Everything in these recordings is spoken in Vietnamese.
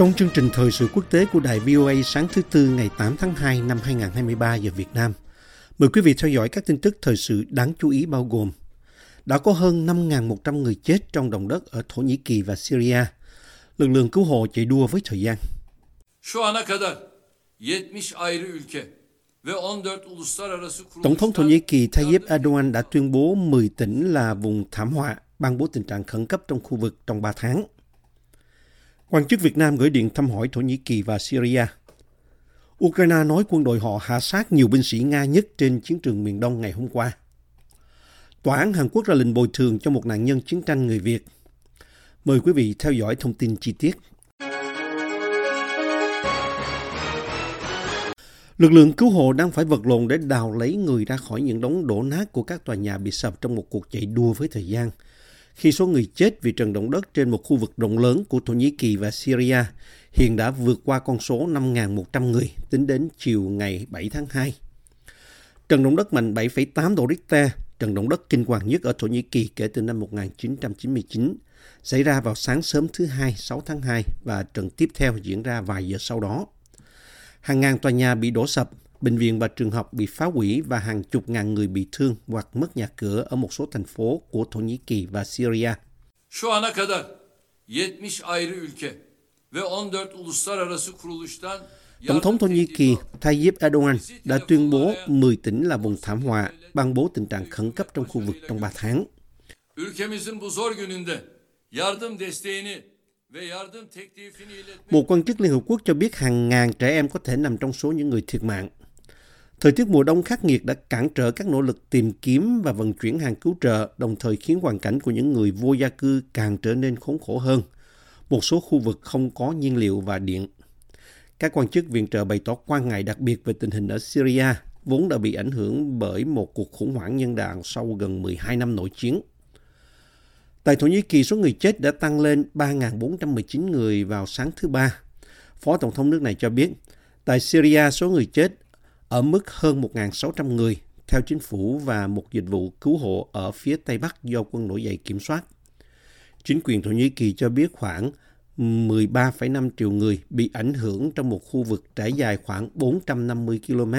Trong chương trình thời sự quốc tế của đài VOA sáng thứ Tư ngày 8 tháng 2 năm 2023 giờ Việt Nam, mời quý vị theo dõi các tin tức thời sự đáng chú ý bao gồm đã có hơn 5.100 người chết trong động đất ở Thổ Nhĩ Kỳ và Syria. Lực lượng cứu hộ chạy đua với thời gian. Şu ana kadar 70 ayrı ülke ve 14 uluslararası Tổng thống Thổ Nhĩ Kỳ Tayyip Erdogan đã tuyên bố 10 tỉnh là vùng thảm họa, ban bố tình trạng khẩn cấp trong khu vực trong 3 tháng. Quan chức Việt Nam gửi điện thăm hỏi Thổ Nhĩ Kỳ và Syria. Ukraine nói quân đội họ hạ sát nhiều binh sĩ Nga nhất trên chiến trường miền Đông ngày hôm qua. Tòa án Hàn Quốc ra lệnh bồi thường cho một nạn nhân chiến tranh người Việt. Mời quý vị theo dõi thông tin chi tiết. Lực lượng cứu hộ đang phải vật lộn để đào lấy người ra khỏi những đống đổ nát của các tòa nhà bị sập trong một cuộc chạy đua với thời gian. Khi số người chết vì trận động đất trên một khu vực rộng lớn của Thổ Nhĩ Kỳ và Syria hiện đã vượt qua con số 5.100 người tính đến chiều ngày 7 tháng 2. Trận động đất mạnh 7,8 độ Richter, trận động đất kinh hoàng nhất ở Thổ Nhĩ Kỳ kể từ năm 1999, xảy ra vào sáng sớm thứ Hai 6 tháng 2 và trận tiếp theo diễn ra vài giờ sau đó. Hàng ngàn tòa nhà bị đổ sập, bệnh viện và trường học bị phá hủy và hàng chục ngàn người bị thương hoặc mất nhà cửa ở một số thành phố của Thổ Nhĩ Kỳ và Syria. şu ana kadar 70 ayrı ülke ve 14 uluslararası kuruluştan Tổng thống Thổ Nhĩ Kỳ. Tayyip Erdogan đã tuyên bố 10 tỉnh là vùng thảm họa, ban bố tình trạng khẩn cấp trong khu vực trong 3 tháng. Một quan chức Liên Hợp Quốc cho biết hàng ngàn trẻ em có thể nằm trong số những người thiệt mạng. Thời tiết mùa đông khắc nghiệt đã cản trở các nỗ lực tìm kiếm và vận chuyển hàng cứu trợ, đồng thời khiến hoàn cảnh của những người vô gia cư càng trở nên khốn khổ hơn. Một số khu vực không có nhiên liệu và điện. Các quan chức viện trợ bày tỏ quan ngại đặc biệt về tình hình ở Syria, vốn đã bị ảnh hưởng bởi một cuộc khủng hoảng nhân đạo sau gần 12 năm nội chiến. Tại Thổ Nhĩ Kỳ, số người chết đã tăng lên 3.419 người vào sáng thứ Ba. Phó Tổng thống nước này cho biết, tại Syria số người chết ở mức hơn 1.600 người theo chính phủ và một dịch vụ cứu hộ ở phía Tây Bắc do quân nổi dậy kiểm soát. Chính quyền Thổ Nhĩ Kỳ cho biết khoảng 13,5 triệu người bị ảnh hưởng trong một khu vực trải dài khoảng 450 km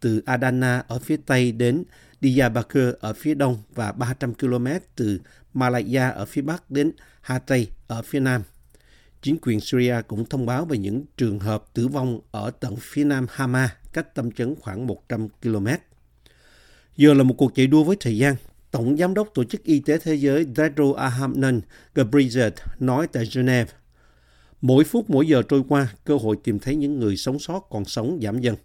từ Adana ở phía Tây đến Diyarbakir ở phía Đông và 300 km từ Malaya ở phía Bắc đến Hatay ở phía Nam. Chính quyền Syria cũng thông báo về những trường hợp tử vong ở tận phía nam Hama, cách tâm chấn khoảng 100 km. Giờ là một cuộc chạy đua với thời gian. Tổng Giám đốc Tổ chức Y tế Thế giới Tedros Adhanom Ghebreyesus nói tại Geneva, mỗi phút mỗi giờ trôi qua, cơ hội tìm thấy những người sống sót còn sống giảm dần.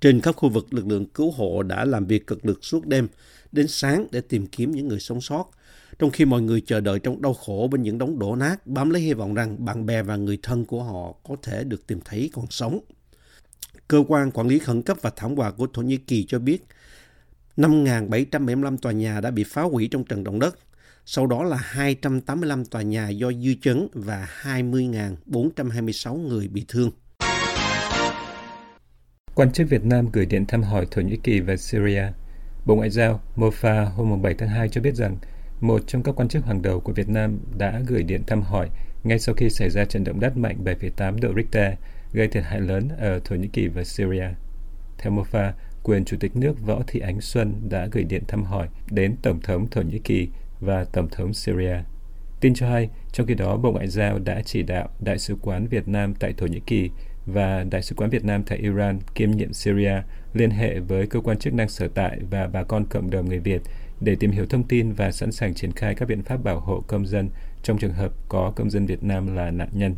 Trên khắp khu vực, lực lượng cứu hộ đã làm việc cực lực suốt đêm đến sáng để tìm kiếm những người sống sót, trong khi mọi người chờ đợi trong đau khổ bên những đống đổ nát, bám lấy hy vọng rằng bạn bè và người thân của họ có thể được tìm thấy còn sống. Cơ quan quản lý khẩn cấp và thảm họa của Thổ Nhĩ Kỳ cho biết 5.775 tòa nhà đã bị phá hủy trong trận động đất, sau đó là 285 tòa nhà do dư chấn và 20.426 người bị thương. Quan chức Việt Nam gửi điện thăm hỏi Thổ Nhĩ Kỳ và Syria. Bộ Ngoại giao Mofa hôm 7 tháng 2 cho biết rằng một trong các quan chức hàng đầu của Việt Nam đã gửi điện thăm hỏi ngay sau khi xảy ra trận động đất mạnh 7,8 độ Richter gây thiệt hại lớn ở Thổ Nhĩ Kỳ và Syria. Theo Mofa, quyền Chủ tịch nước Võ Thị Ánh Xuân đã gửi điện thăm hỏi đến Tổng thống Thổ Nhĩ Kỳ và Tổng thống Syria. Tin cho hay, trong khi đó Bộ Ngoại giao đã chỉ đạo Đại sứ quán Việt Nam tại Thổ Nhĩ Kỳ và Đại sứ quán Việt Nam tại Iran kiêm nhiệm Syria liên hệ với cơ quan chức năng sở tại và bà con cộng đồng người Việt để tìm hiểu thông tin và sẵn sàng triển khai các biện pháp bảo hộ công dân trong trường hợp có công dân Việt Nam là nạn nhân.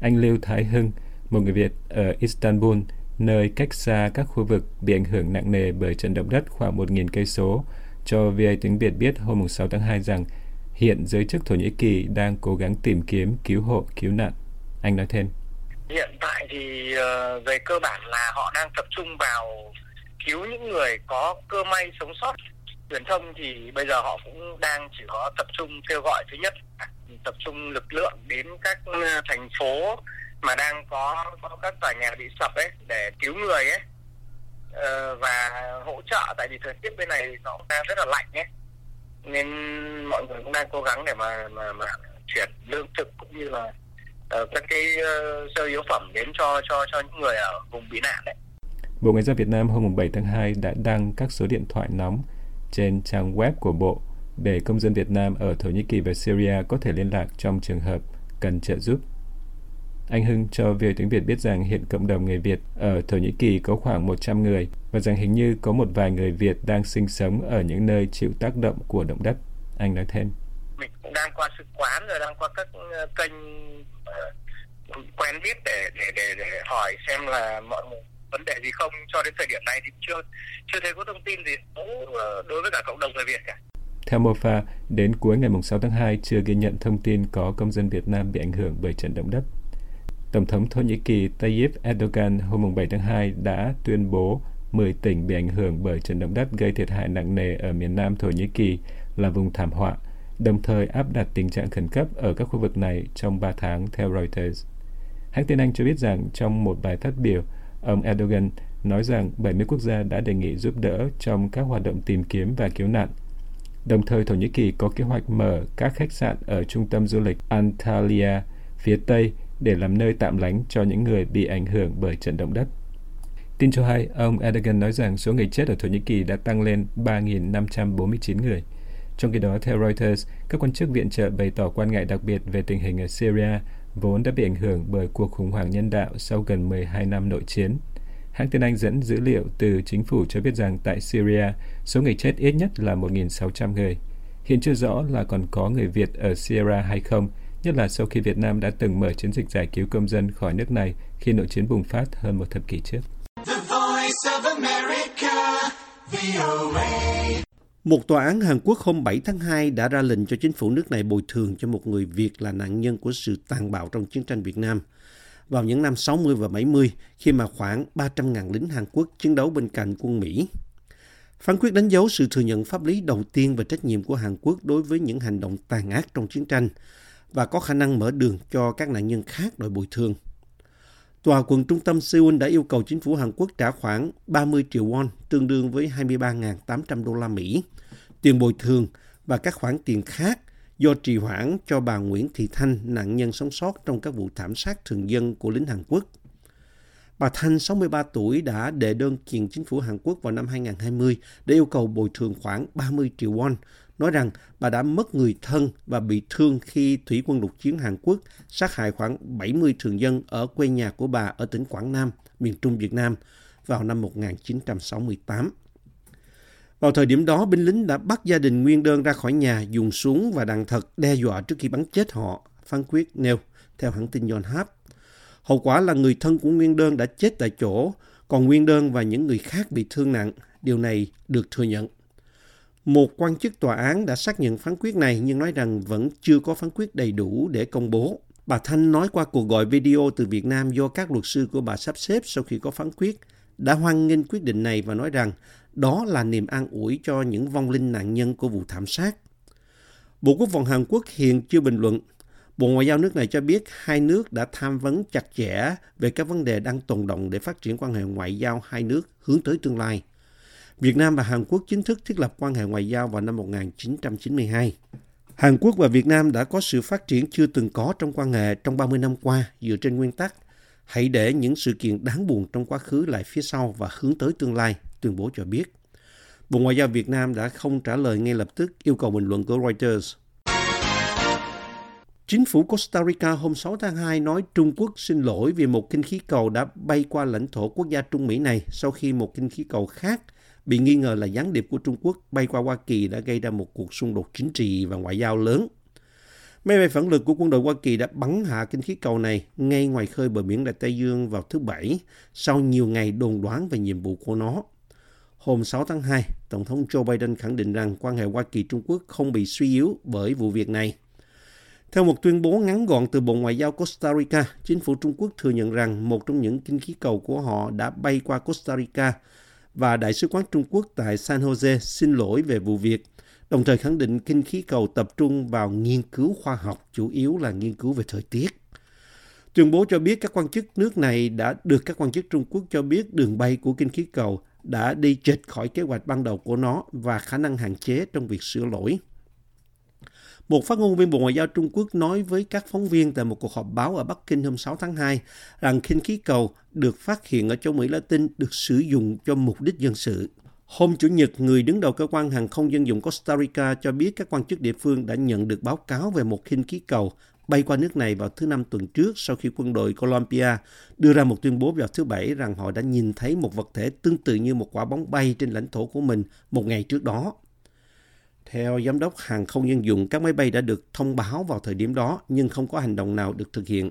Anh Lưu Thái Hưng, một người Việt ở Istanbul, nơi cách xa các khu vực bị ảnh hưởng nặng nề bởi trận động đất khoảng 1.000 cây số, cho VA tiếng Việt biết hôm 6 tháng 2 rằng hiện giới chức Thổ Nhĩ Kỳ đang cố gắng tìm kiếm cứu hộ, cứu nạn. Anh nói thêm. Hiện tại thì ờ, về cơ bản là họ đang tập trung vào cứu những người có cơ may sống sót. Truyền thông thì bây giờ họ cũng đang chỉ có tập trung kêu gọi thứ nhất là tập trung lực lượng đến các ừ, thành phố mà đang có, có các tòa nhà bị sập ấy để cứu người ấy. Ờ, và hỗ trợ tại vì thời tiết bên này nó cũng đang rất là lạnh ấy. Nên mọi người cũng đang cố gắng để mà mà mà chuyển lương thực cũng như là uh, các cái ờ, sơ yếu phẩm đến cho cho cho những người ở vùng bị nạn đấy. Bộ Ngoại giao Việt Nam hôm 7 tháng 2 đã đăng các số điện thoại nóng trên trang web của Bộ để công dân Việt Nam ở Thổ Nhĩ Kỳ và Syria có thể liên lạc trong trường hợp cần trợ giúp. Anh Hưng cho về tiếng Việt biết rằng hiện cộng đồng người Việt ở Thổ Nhĩ Kỳ có khoảng 100 người và rằng hình như có một vài người Việt đang sinh sống ở những nơi chịu tác động của động đất. Anh nói thêm. Mình cũng đang qua sự quán rồi đang qua các ờ, kênh ờ, quen biết để để để để hỏi xem là mọi vấn đề gì không cho đến thời điểm này thì chưa chưa thấy có thông tin gì ờ, đối với cả cộng đồng người Việt cả. Theo MOFA, đến cuối ngày 6 tháng 2 chưa ghi nhận thông tin có công dân Việt Nam bị ảnh hưởng bởi trận động đất. Tổng thống Thổ Nhĩ Kỳ Tayyip Erdogan hôm 7 tháng 2 đã tuyên bố 10 tỉnh bị ảnh hưởng bởi trận động đất gây thiệt hại nặng nề ở miền nam Thổ Nhĩ Kỳ là vùng thảm họa, đồng thời áp đặt tình trạng khẩn cấp ở các khu vực này trong 3 tháng theo Reuters. Hãng tin Anh cho biết rằng trong một bài phát biểu, ông Erdogan nói rằng 70 quốc gia đã đề nghị giúp đỡ trong các hoạt động tìm kiếm và cứu nạn. Đồng thời Thổ Nhĩ Kỳ có kế hoạch mở các khách sạn ở trung tâm du lịch Antalya phía Tây để làm nơi tạm lánh cho những người bị ảnh hưởng bởi trận động đất. Tin cho hay, ông Erdogan nói rằng số người chết ở Thổ Nhĩ Kỳ đã tăng lên 3.549 người. Trong khi đó, theo Reuters, các quan chức viện trợ bày tỏ quan ngại đặc biệt về tình hình ở Syria, vốn đã bị ảnh hưởng bởi cuộc khủng hoảng nhân đạo sau gần 12 năm nội chiến. Hãng tin Anh dẫn dữ liệu từ chính phủ cho biết rằng tại Syria, số người chết ít nhất là 1.600 người. Hiện chưa rõ là còn có người Việt ở Syria hay không, nhất là sau khi Việt Nam đã từng mở chiến dịch giải cứu công dân khỏi nước này khi nội chiến bùng phát hơn một thập kỷ trước. The voice of America, VOA. Một tòa án Hàn Quốc hôm 7 tháng 2 đã ra lệnh cho chính phủ nước này bồi thường cho một người Việt là nạn nhân của sự tàn bạo trong chiến tranh Việt Nam. Vào những năm 60 và 70, khi mà khoảng 300.000 lính Hàn Quốc chiến đấu bên cạnh quân Mỹ. Phán quyết đánh dấu sự thừa nhận pháp lý đầu tiên về trách nhiệm của Hàn Quốc đối với những hành động tàn ác trong chiến tranh và có khả năng mở đường cho các nạn nhân khác đòi bồi thường. Tòa quận trung tâm Seoul đã yêu cầu chính phủ Hàn Quốc trả khoảng 30 triệu won, tương đương với 23.800 đô la Mỹ, tiền bồi thường và các khoản tiền khác do trì hoãn cho bà Nguyễn Thị Thanh, nạn nhân sống sót trong các vụ thảm sát thường dân của lính Hàn Quốc. Bà Thanh, 63 tuổi, đã đệ đơn kiện chính phủ Hàn Quốc vào năm 2020 để yêu cầu bồi thường khoảng 30 triệu won, nói rằng bà đã mất người thân và bị thương khi thủy quân lục chiến Hàn Quốc sát hại khoảng 70 thường dân ở quê nhà của bà ở tỉnh Quảng Nam, miền Trung Việt Nam vào năm 1968. Vào thời điểm đó, binh lính đã bắt gia đình nguyên đơn ra khỏi nhà, dùng súng và đạn thật đe dọa trước khi bắn chết họ, phán quyết nêu, theo hãng tin Yonhap. Hậu quả là người thân của nguyên đơn đã chết tại chỗ, còn nguyên đơn và những người khác bị thương nặng. Điều này được thừa nhận. Một quan chức tòa án đã xác nhận phán quyết này nhưng nói rằng vẫn chưa có phán quyết đầy đủ để công bố. Bà Thanh nói qua cuộc gọi video từ Việt Nam do các luật sư của bà sắp xếp sau khi có phán quyết, đã hoan nghênh quyết định này và nói rằng đó là niềm an ủi cho những vong linh nạn nhân của vụ thảm sát. Bộ Quốc phòng Hàn Quốc hiện chưa bình luận. Bộ Ngoại giao nước này cho biết hai nước đã tham vấn chặt chẽ về các vấn đề đang tồn động để phát triển quan hệ ngoại giao hai nước hướng tới tương lai. Việt Nam và Hàn Quốc chính thức thiết lập quan hệ ngoại giao vào năm 1992. Hàn Quốc và Việt Nam đã có sự phát triển chưa từng có trong quan hệ trong 30 năm qua dựa trên nguyên tắc hãy để những sự kiện đáng buồn trong quá khứ lại phía sau và hướng tới tương lai, tuyên bố cho biết. Bộ Ngoại giao Việt Nam đã không trả lời ngay lập tức yêu cầu bình luận của Reuters. Chính phủ Costa Rica hôm 6 tháng 2 nói Trung Quốc xin lỗi vì một kinh khí cầu đã bay qua lãnh thổ quốc gia Trung Mỹ này sau khi một kinh khí cầu khác bị nghi ngờ là gián điệp của Trung Quốc bay qua Hoa Kỳ đã gây ra một cuộc xung đột chính trị và ngoại giao lớn. Máy bay phản lực của quân đội Hoa Kỳ đã bắn hạ kinh khí cầu này ngay ngoài khơi bờ biển Đại Tây Dương vào thứ Bảy sau nhiều ngày đồn đoán về nhiệm vụ của nó. Hôm 6 tháng 2, Tổng thống Joe Biden khẳng định rằng quan hệ Hoa Kỳ-Trung Quốc không bị suy yếu bởi vụ việc này. Theo một tuyên bố ngắn gọn từ Bộ Ngoại giao Costa Rica, chính phủ Trung Quốc thừa nhận rằng một trong những kinh khí cầu của họ đã bay qua Costa Rica và Đại sứ quán Trung Quốc tại San Jose xin lỗi về vụ việc, đồng thời khẳng định kinh khí cầu tập trung vào nghiên cứu khoa học, chủ yếu là nghiên cứu về thời tiết. Tuyên bố cho biết các quan chức nước này đã được các quan chức Trung Quốc cho biết đường bay của kinh khí cầu đã đi chệch khỏi kế hoạch ban đầu của nó và khả năng hạn chế trong việc sửa lỗi. Một phát ngôn viên Bộ Ngoại giao Trung Quốc nói với các phóng viên tại một cuộc họp báo ở Bắc Kinh hôm 6 tháng 2 rằng khinh khí cầu được phát hiện ở châu Mỹ Latin được sử dụng cho mục đích dân sự. Hôm Chủ nhật, người đứng đầu cơ quan hàng không dân dụng Costa Rica cho biết các quan chức địa phương đã nhận được báo cáo về một khinh khí cầu bay qua nước này vào thứ Năm tuần trước sau khi quân đội Colombia đưa ra một tuyên bố vào thứ Bảy rằng họ đã nhìn thấy một vật thể tương tự như một quả bóng bay trên lãnh thổ của mình một ngày trước đó. Theo Giám đốc Hàng không Dân dụng, các máy bay đã được thông báo vào thời điểm đó nhưng không có hành động nào được thực hiện.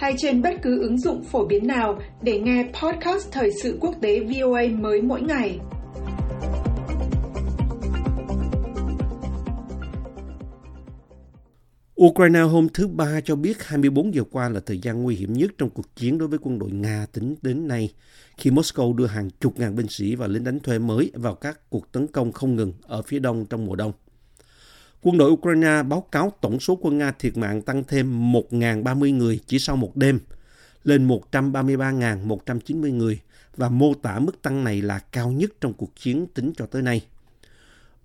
hay trên bất cứ ứng dụng phổ biến nào để nghe podcast Thời sự quốc tế VOA mới mỗi ngày. Ukraine hôm thứ Ba cho biết 24 giờ qua là thời gian nguy hiểm nhất trong cuộc chiến đối với quân đội Nga tính đến nay, khi Moscow đưa hàng chục ngàn binh sĩ và lính đánh thuê mới vào các cuộc tấn công không ngừng ở phía đông trong mùa đông. Quân đội Ukraine báo cáo tổng số quân Nga thiệt mạng tăng thêm 1.030 người chỉ sau một đêm, lên 133.190 người và mô tả mức tăng này là cao nhất trong cuộc chiến tính cho tới nay.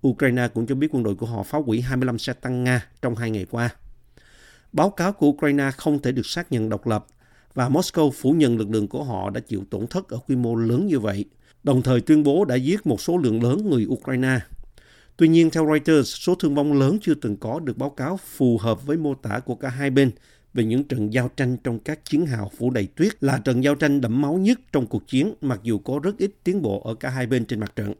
Ukraine cũng cho biết quân đội của họ phá hủy 25 xe tăng Nga trong hai ngày qua. Báo cáo của Ukraine không thể được xác nhận độc lập và Moscow phủ nhận lực lượng của họ đã chịu tổn thất ở quy mô lớn như vậy, đồng thời tuyên bố đã giết một số lượng lớn người Ukraine. Tuy nhiên, theo Reuters, số thương vong lớn chưa từng có được báo cáo phù hợp với mô tả của cả hai bên về những trận giao tranh trong các chiến hào phủ đầy tuyết là trận giao tranh đẫm máu nhất trong cuộc chiến mặc dù có rất ít tiến bộ ở cả hai bên trên mặt trận.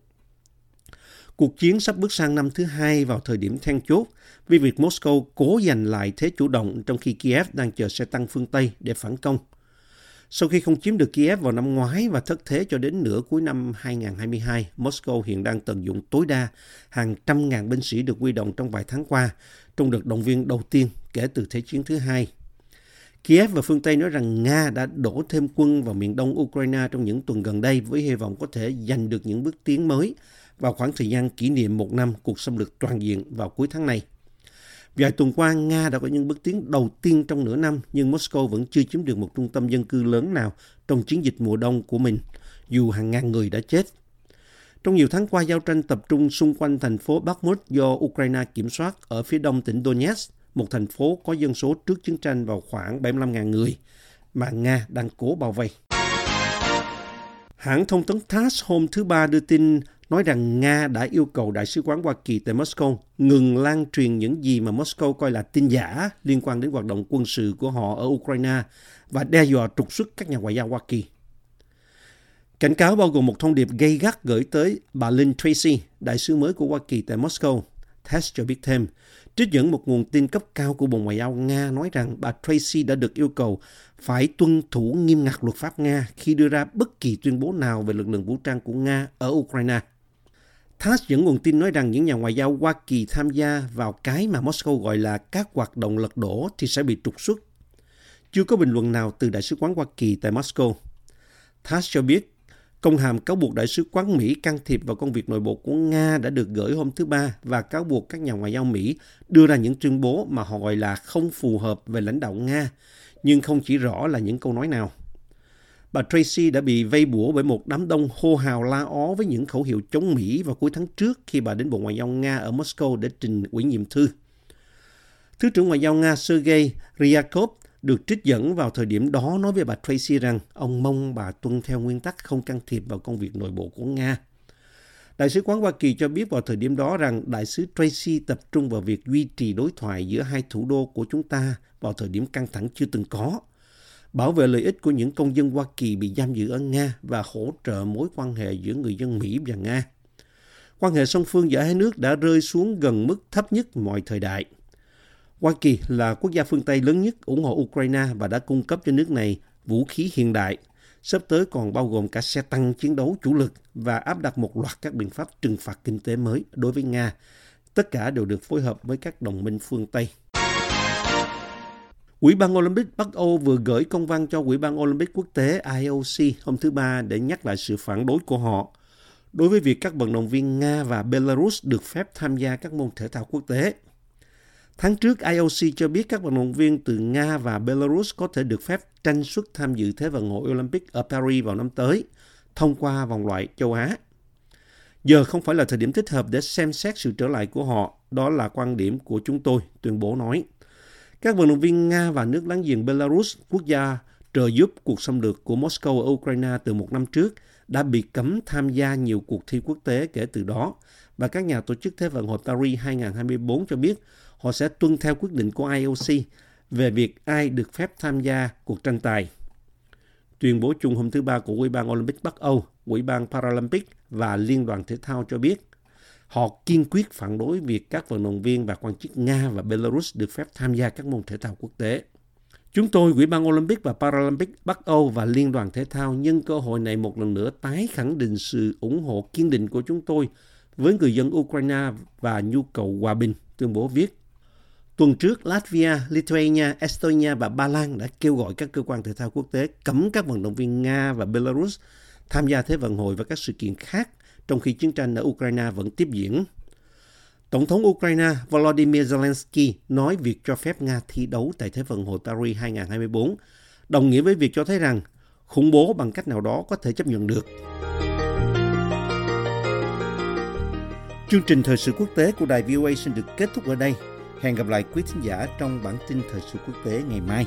Cuộc chiến sắp bước sang năm thứ hai vào thời điểm then chốt vì việc Moscow cố giành lại thế chủ động trong khi Kiev đang chờ xe tăng phương Tây để phản công. Sau khi không chiếm được Kiev vào năm ngoái và thất thế cho đến nửa cuối năm 2022, Moscow hiện đang tận dụng tối đa hàng trăm ngàn binh sĩ được huy động trong vài tháng qua trong đợt động viên đầu tiên kể từ Thế chiến thứ hai. Kiev và phương Tây nói rằng Nga đã đổ thêm quân vào miền đông Ukraine trong những tuần gần đây với hy vọng có thể giành được những bước tiến mới vào khoảng thời gian kỷ niệm một năm cuộc xâm lược toàn diện vào cuối tháng này. Vài tuần qua, Nga đã có những bước tiến đầu tiên trong nửa năm, nhưng Moscow vẫn chưa chiếm được một trung tâm dân cư lớn nào trong chiến dịch mùa đông của mình, dù hàng ngàn người đã chết. Trong nhiều tháng qua, giao tranh tập trung xung quanh thành phố Bakhmut do Ukraine kiểm soát ở phía đông tỉnh Donetsk, một thành phố có dân số trước chiến tranh vào khoảng 75.000 người, mà Nga đang cố bao vây. Hãng thông tấn TASS hôm thứ Ba đưa tin nói rằng Nga đã yêu cầu Đại sứ quán Hoa Kỳ tại Moscow ngừng lan truyền những gì mà Moscow coi là tin giả liên quan đến hoạt động quân sự của họ ở Ukraine và đe dọa trục xuất các nhà ngoại giao Hoa Kỳ. Cảnh cáo bao gồm một thông điệp gây gắt gửi tới bà Lynn Tracy, đại sứ mới của Hoa Kỳ tại Moscow. Tess cho biết thêm, trích dẫn một nguồn tin cấp cao của Bộ Ngoại giao Nga nói rằng bà Tracy đã được yêu cầu phải tuân thủ nghiêm ngặt luật pháp Nga khi đưa ra bất kỳ tuyên bố nào về lực lượng vũ trang của Nga ở Ukraine. TASS dẫn nguồn tin nói rằng những nhà ngoại giao Hoa Kỳ tham gia vào cái mà Moscow gọi là các hoạt động lật đổ thì sẽ bị trục xuất. Chưa có bình luận nào từ Đại sứ quán Hoa Kỳ tại Moscow. TASS cho biết công hàm cáo buộc Đại sứ quán Mỹ can thiệp vào công việc nội bộ của Nga đã được gửi hôm thứ Ba và cáo buộc các nhà ngoại giao Mỹ đưa ra những tuyên bố mà họ gọi là không phù hợp về lãnh đạo Nga, nhưng không chỉ rõ là những câu nói nào bà Tracy đã bị vây bủa bởi một đám đông hô hào la ó với những khẩu hiệu chống Mỹ vào cuối tháng trước khi bà đến Bộ Ngoại giao Nga ở Moscow để trình ủy nhiệm thư. Thứ trưởng Ngoại giao Nga Sergei Ryakov được trích dẫn vào thời điểm đó nói với bà Tracy rằng ông mong bà tuân theo nguyên tắc không can thiệp vào công việc nội bộ của Nga. Đại sứ quán Hoa Kỳ cho biết vào thời điểm đó rằng đại sứ Tracy tập trung vào việc duy trì đối thoại giữa hai thủ đô của chúng ta vào thời điểm căng thẳng chưa từng có, bảo vệ lợi ích của những công dân Hoa Kỳ bị giam giữ ở Nga và hỗ trợ mối quan hệ giữa người dân Mỹ và Nga. Quan hệ song phương giữa hai nước đã rơi xuống gần mức thấp nhất mọi thời đại. Hoa Kỳ là quốc gia phương Tây lớn nhất ủng hộ Ukraine và đã cung cấp cho nước này vũ khí hiện đại, sắp tới còn bao gồm cả xe tăng chiến đấu chủ lực và áp đặt một loạt các biện pháp trừng phạt kinh tế mới đối với Nga. Tất cả đều được phối hợp với các đồng minh phương Tây. Ủy ban Olympic Bắc Âu vừa gửi công văn cho Ủy ban Olympic Quốc tế IOC hôm thứ Ba để nhắc lại sự phản đối của họ đối với việc các vận động viên Nga và Belarus được phép tham gia các môn thể thao quốc tế. Tháng trước, IOC cho biết các vận động viên từ Nga và Belarus có thể được phép tranh xuất tham dự Thế vận hội Olympic ở Paris vào năm tới, thông qua vòng loại châu Á. Giờ không phải là thời điểm thích hợp để xem xét sự trở lại của họ, đó là quan điểm của chúng tôi, tuyên bố nói. Các vận động viên Nga và nước láng giềng Belarus, quốc gia trợ giúp cuộc xâm lược của Moscow ở Ukraine từ một năm trước, đã bị cấm tham gia nhiều cuộc thi quốc tế kể từ đó. Và các nhà tổ chức Thế vận hội Paris 2024 cho biết họ sẽ tuân theo quyết định của IOC về việc ai được phép tham gia cuộc tranh tài. Tuyên bố chung hôm thứ Ba của Ủy ban Olympic Bắc Âu, Ủy ban Paralympic và Liên đoàn Thể thao cho biết họ kiên quyết phản đối việc các vận động viên và quan chức Nga và Belarus được phép tham gia các môn thể thao quốc tế. Chúng tôi, Ủy ban Olympic và Paralympic Bắc Âu và Liên đoàn Thể thao nhân cơ hội này một lần nữa tái khẳng định sự ủng hộ kiên định của chúng tôi với người dân Ukraine và nhu cầu hòa bình, tuyên bố viết. Tuần trước, Latvia, Lithuania, Estonia và Ba Lan đã kêu gọi các cơ quan thể thao quốc tế cấm các vận động viên Nga và Belarus tham gia Thế vận hội và các sự kiện khác trong khi chiến tranh ở Ukraine vẫn tiếp diễn. Tổng thống Ukraine Volodymyr Zelensky nói việc cho phép Nga thi đấu tại Thế vận hội Paris 2024 đồng nghĩa với việc cho thấy rằng khủng bố bằng cách nào đó có thể chấp nhận được. Chương trình thời sự quốc tế của đài VOA xin được kết thúc ở đây. Hẹn gặp lại quý thính giả trong bản tin thời sự quốc tế ngày mai.